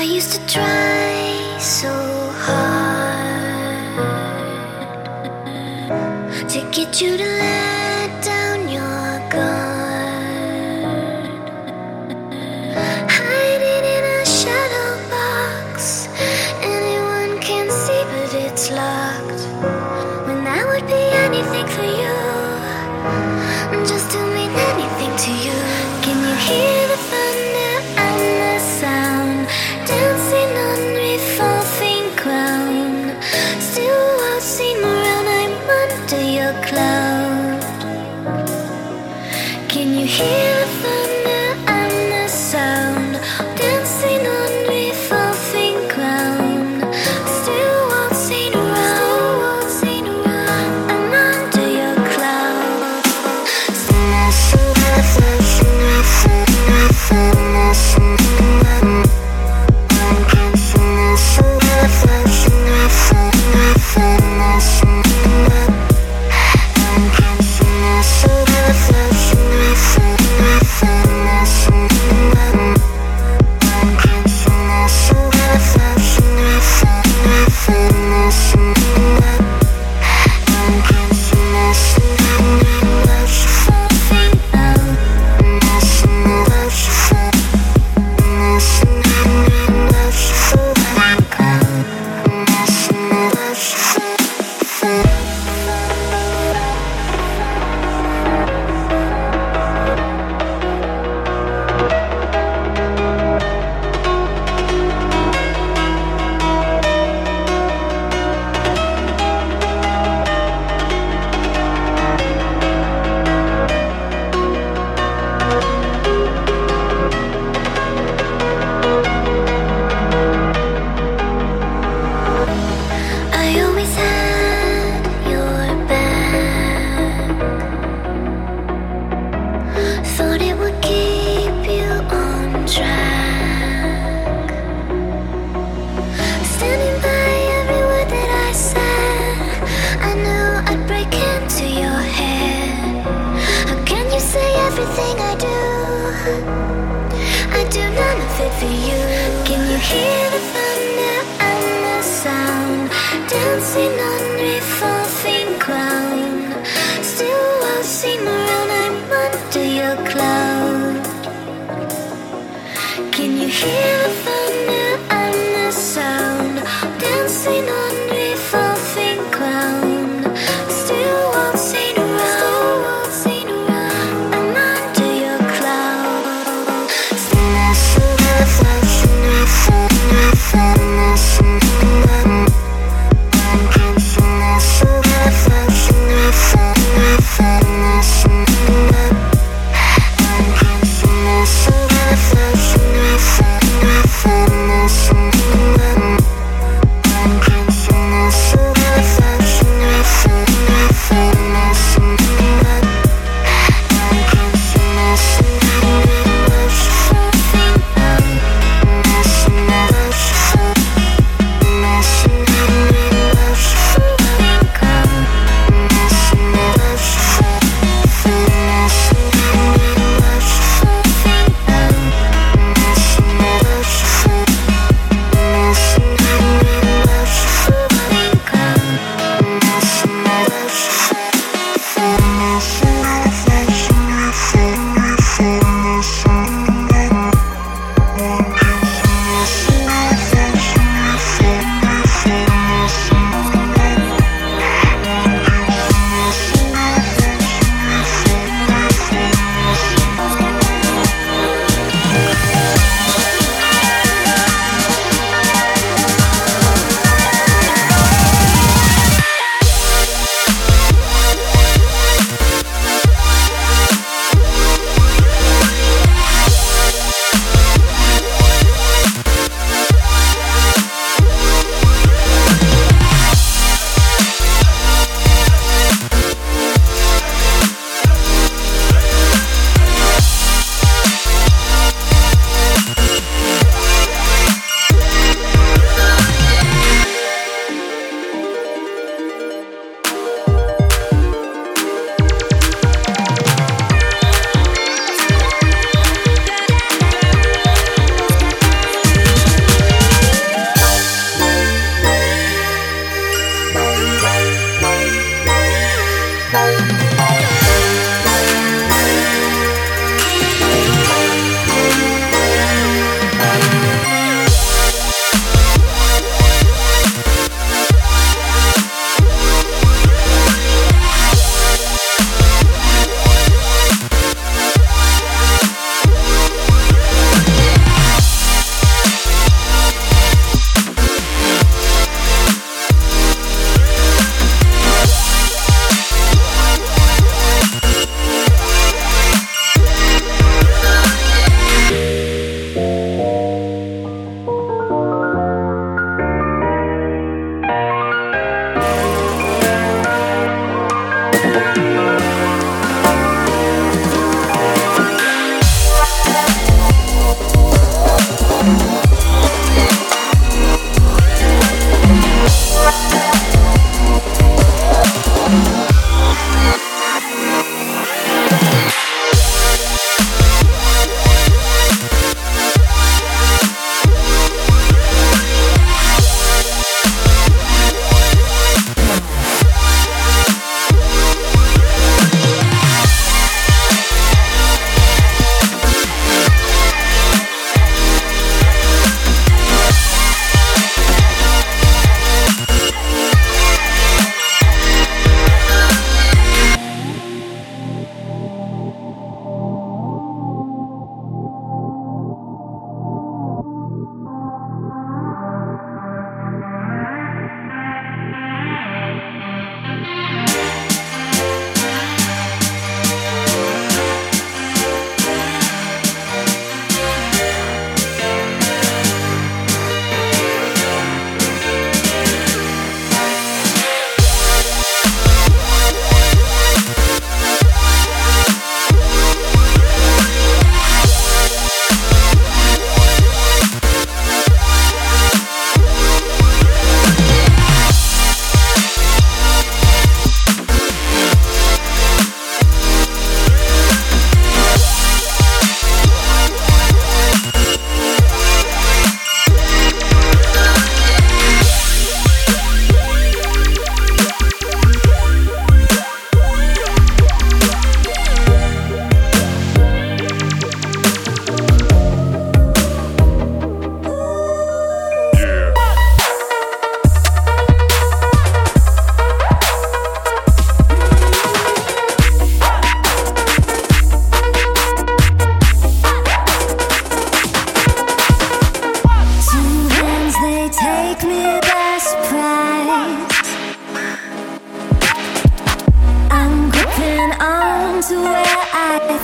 I used to try so hard to get you to laugh.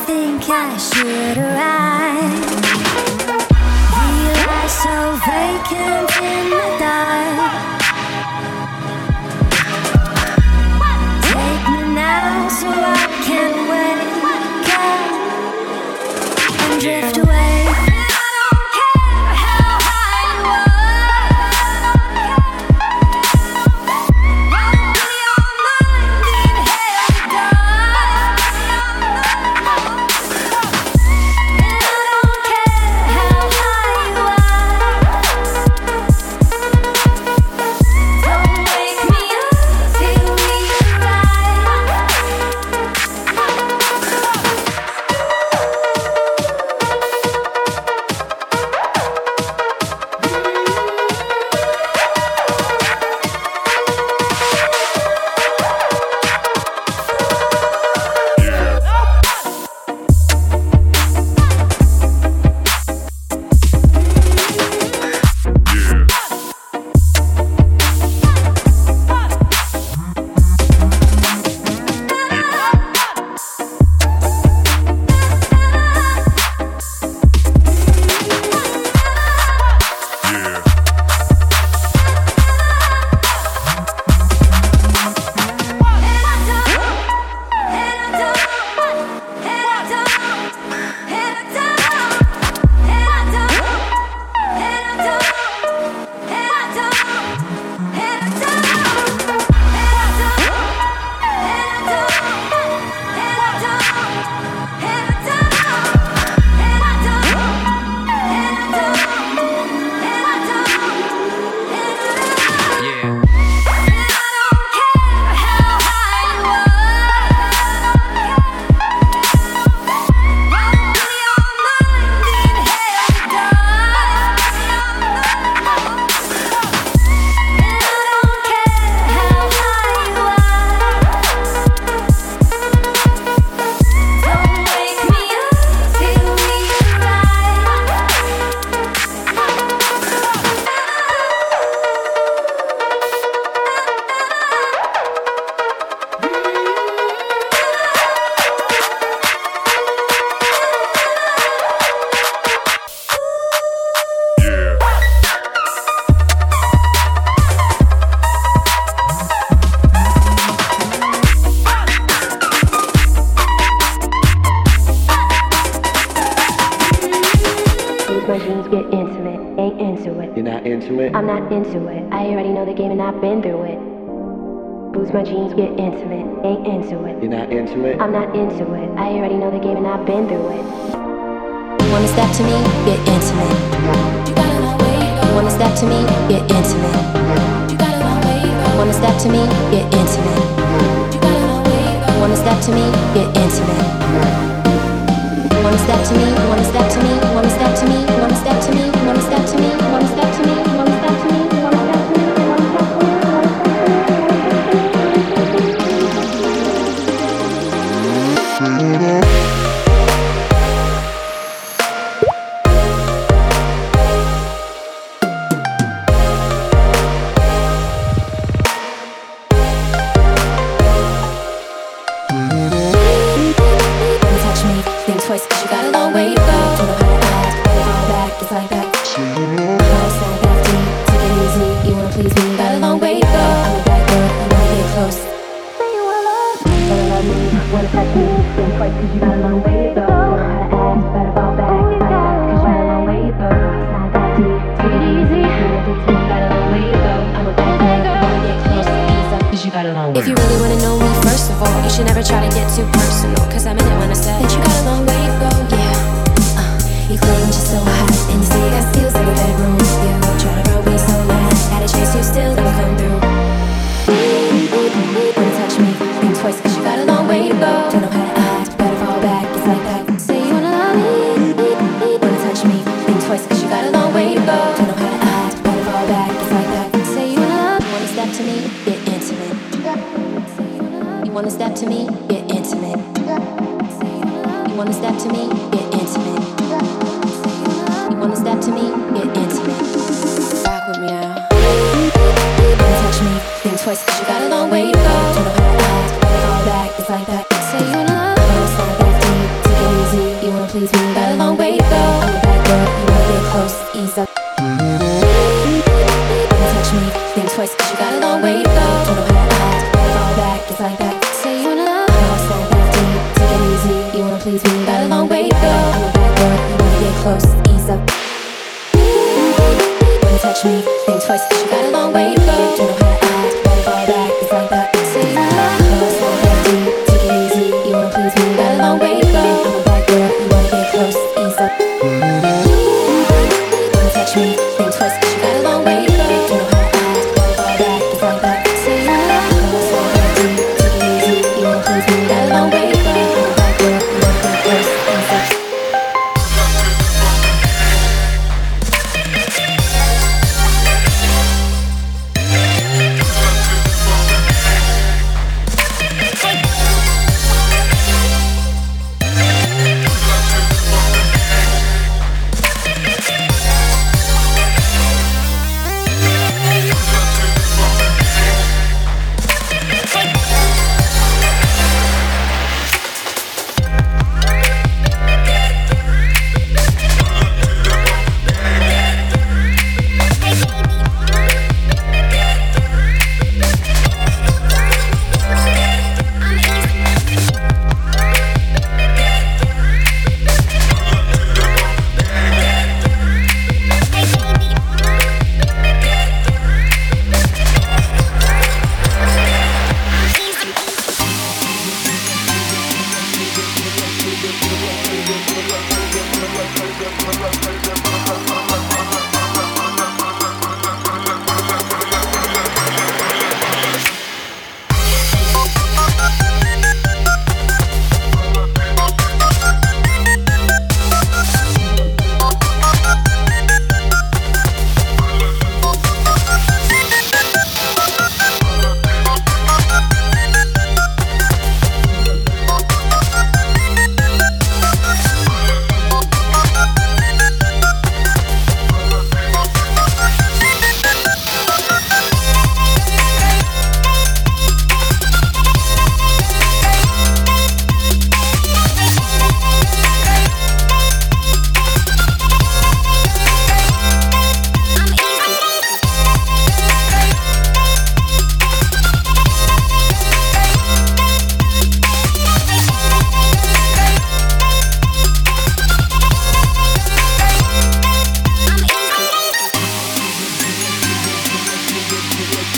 think I should arrive. You are so vacant in the dark. Take me now so I can wake up and drift. into it? I'm not into it. I already know the game and I've been through it. You wanna step to me? Get intimate. You wanna step to me? Get intimate. You wanna step to me? Get intimate. You wanna step to me? Get intimate. You wanna step to me? You wanna step to me? You wanna step to me? please me. Got a long way to go. I'm a bad girl, I wanna get close. Say you will love me. But I love me. What if I can't? Think twice, cause you got a long way to go. How to fall back. Oh, you got a long way to go. Not that deep. Take it easy. Got a long way to go. I'm a bad girl, wanna get you got a long way. If you really wanna know me, first of all, you should never try to get too personal. Cause I'm in it when I said that you got a long way to go, yeah. Uh, you claim you're so hot, and you say you got skills in the bedroom. You try to you still never come through. Wanna touch me? Think you got a long way to go. Don't know how to act, better fall back. It's like that. Say you wanna love me. Wanna touch me? Think you got a long way to go. Don't know how to act, better fall back. It's like that. Say you wanna love me. Wanna step to me? Get intimate. You wanna step to me?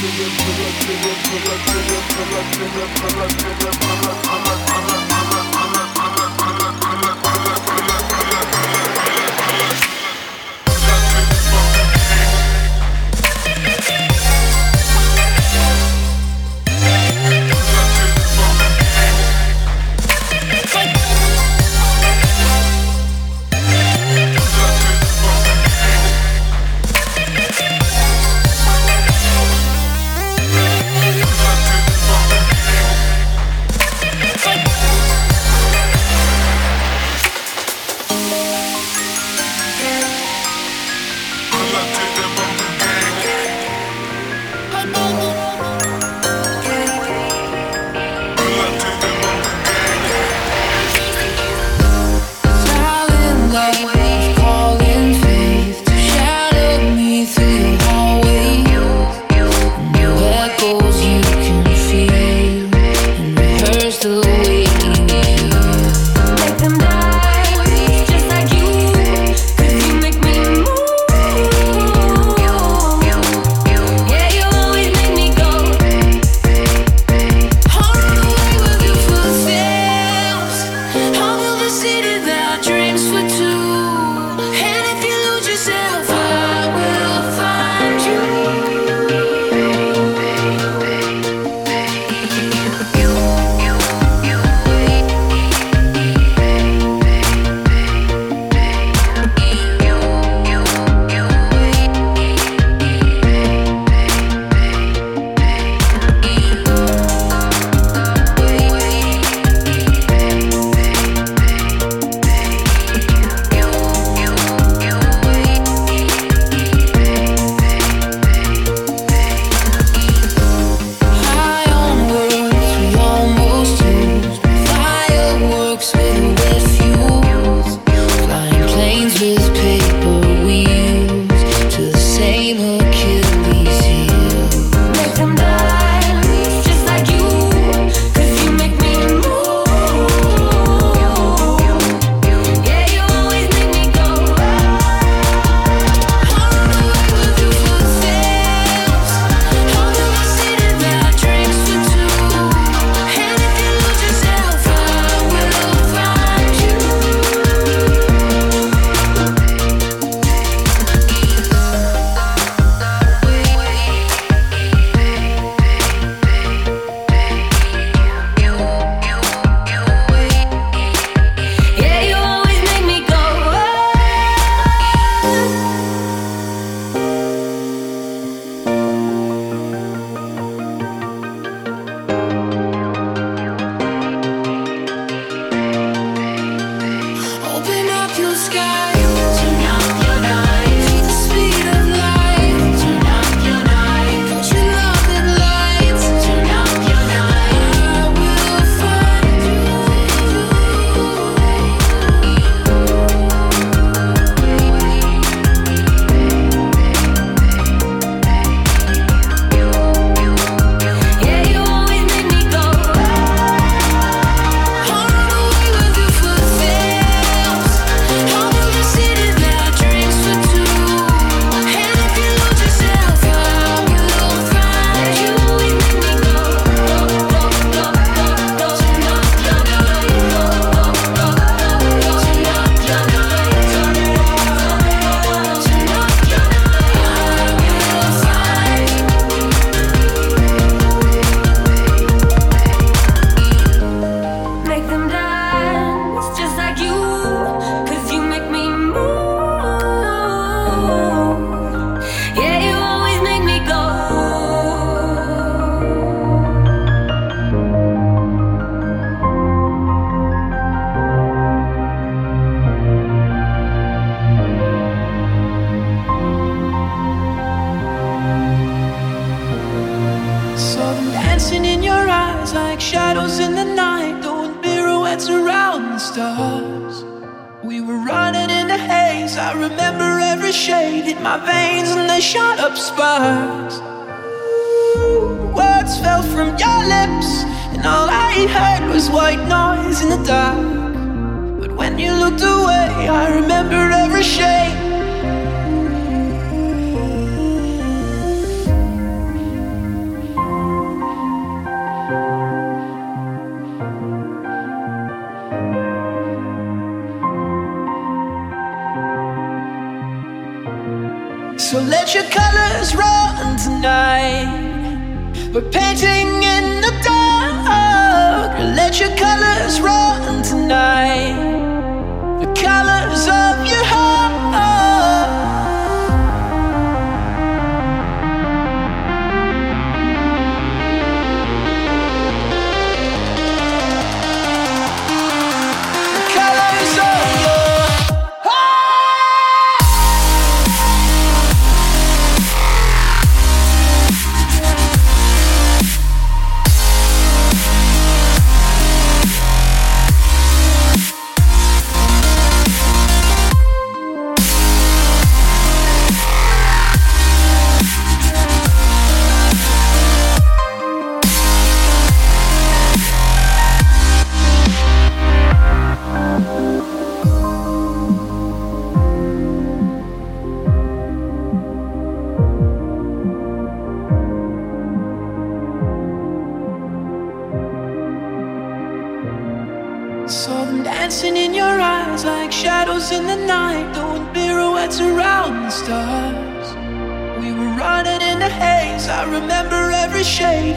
Thank you.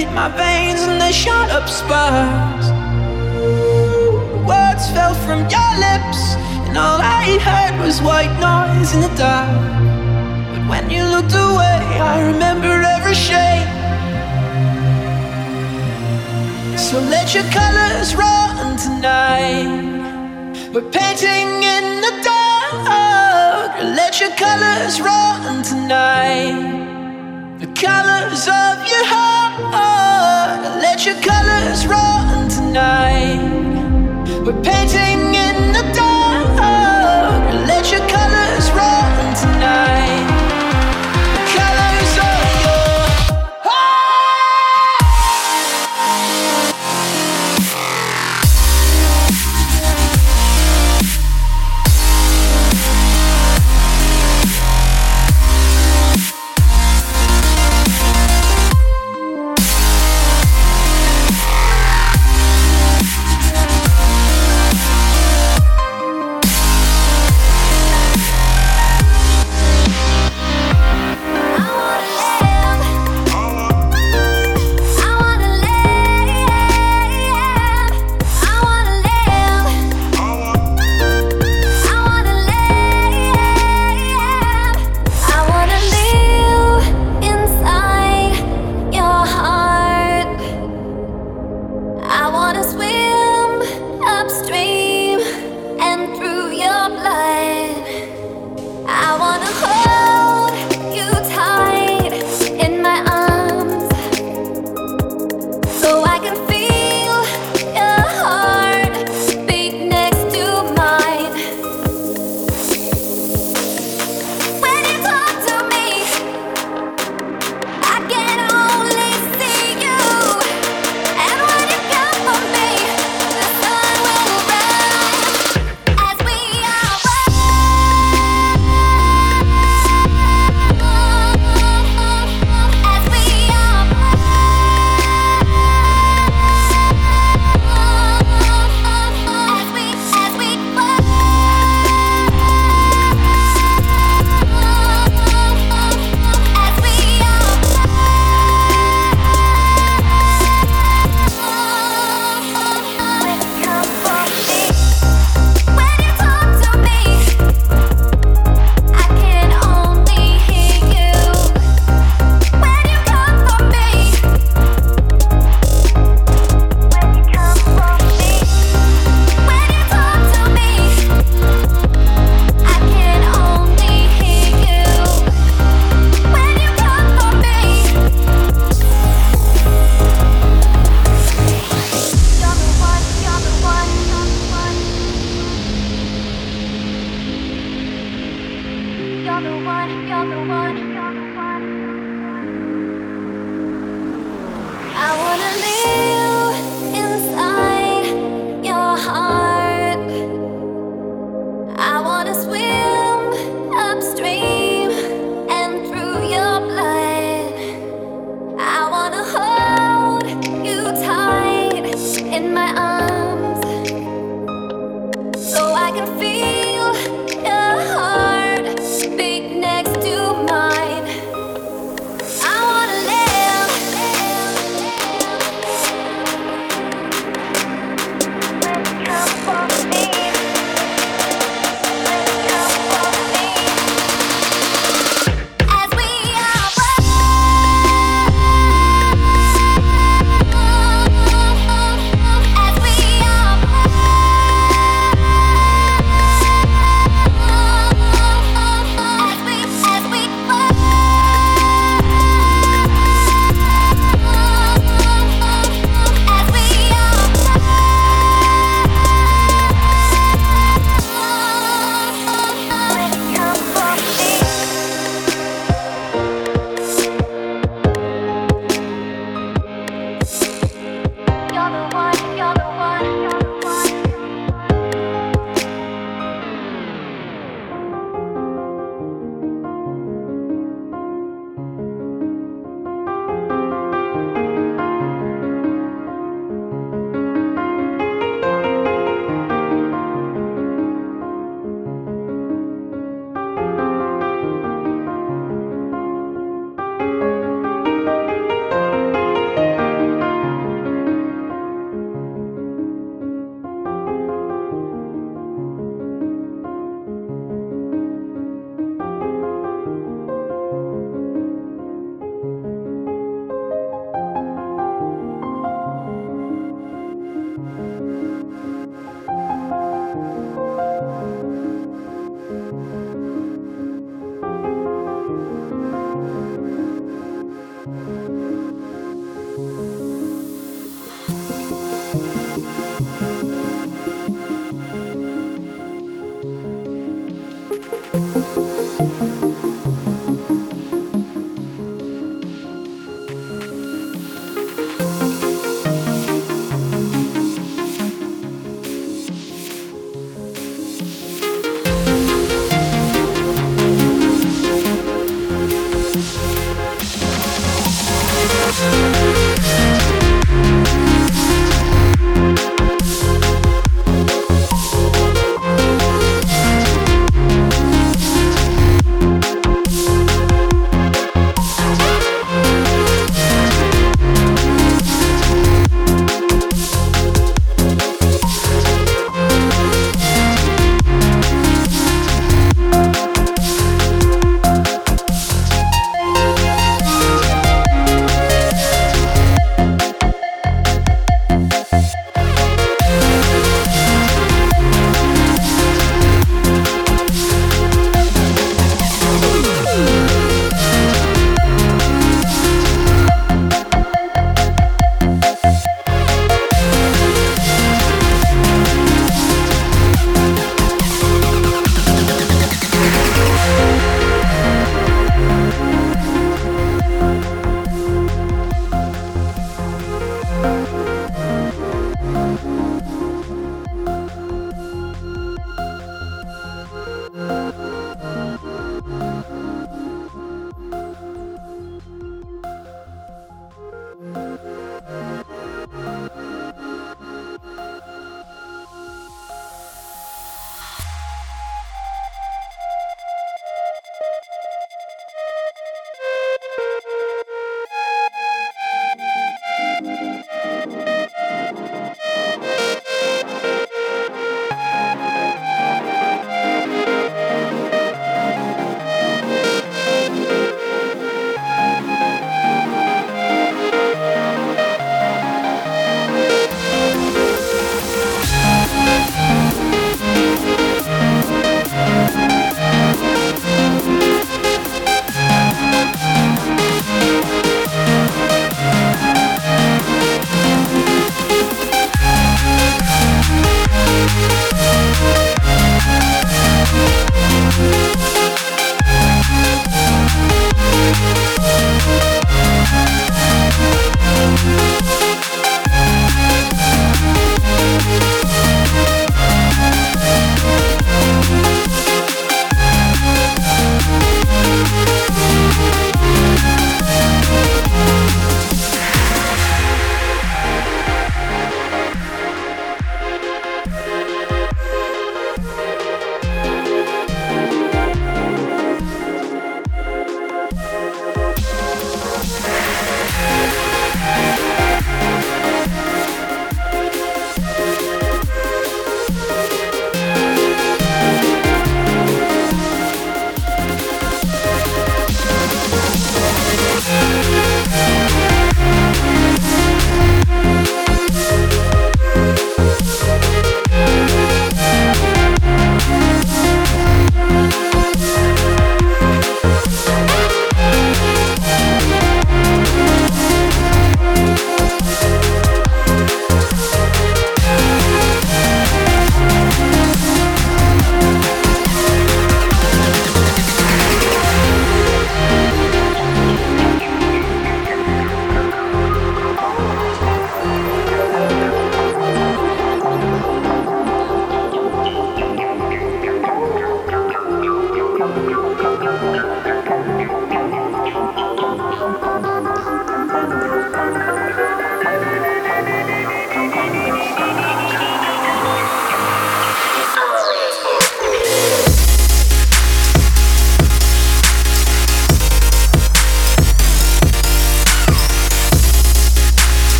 In my veins, and they shot up sparks. Words fell from your lips, and all I heard was white noise in the dark. But when you looked away, I remember every shade. So let your colors run tonight. We're painting in the dark. Let your colors run tonight. The colors of your heart. Let your colors run tonight. We're painting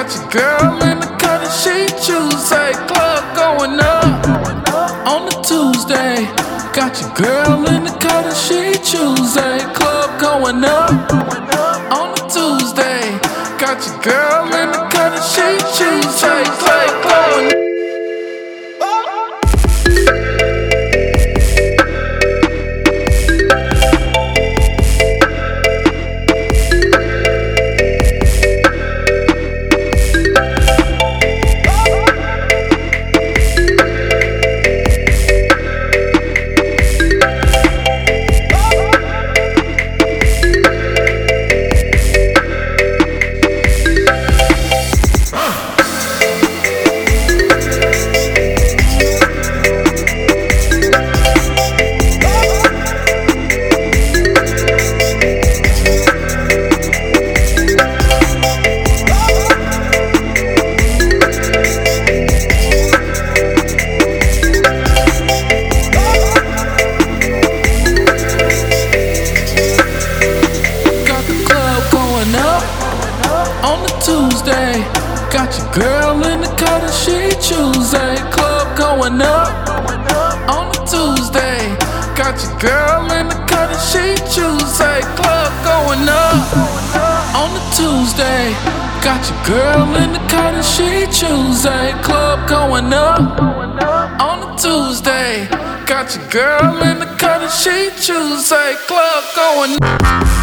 Got your girl in the cut and she Tuesday. Club going up on the Tuesday. Got your girl in the cut and she Tuesday. Club going up on the Tuesday. Got your girl in the Tuesday. Got your girl in the and she Tuesday. Club going up on a Tuesday. Got your girl in the and she Tuesday. Club going One,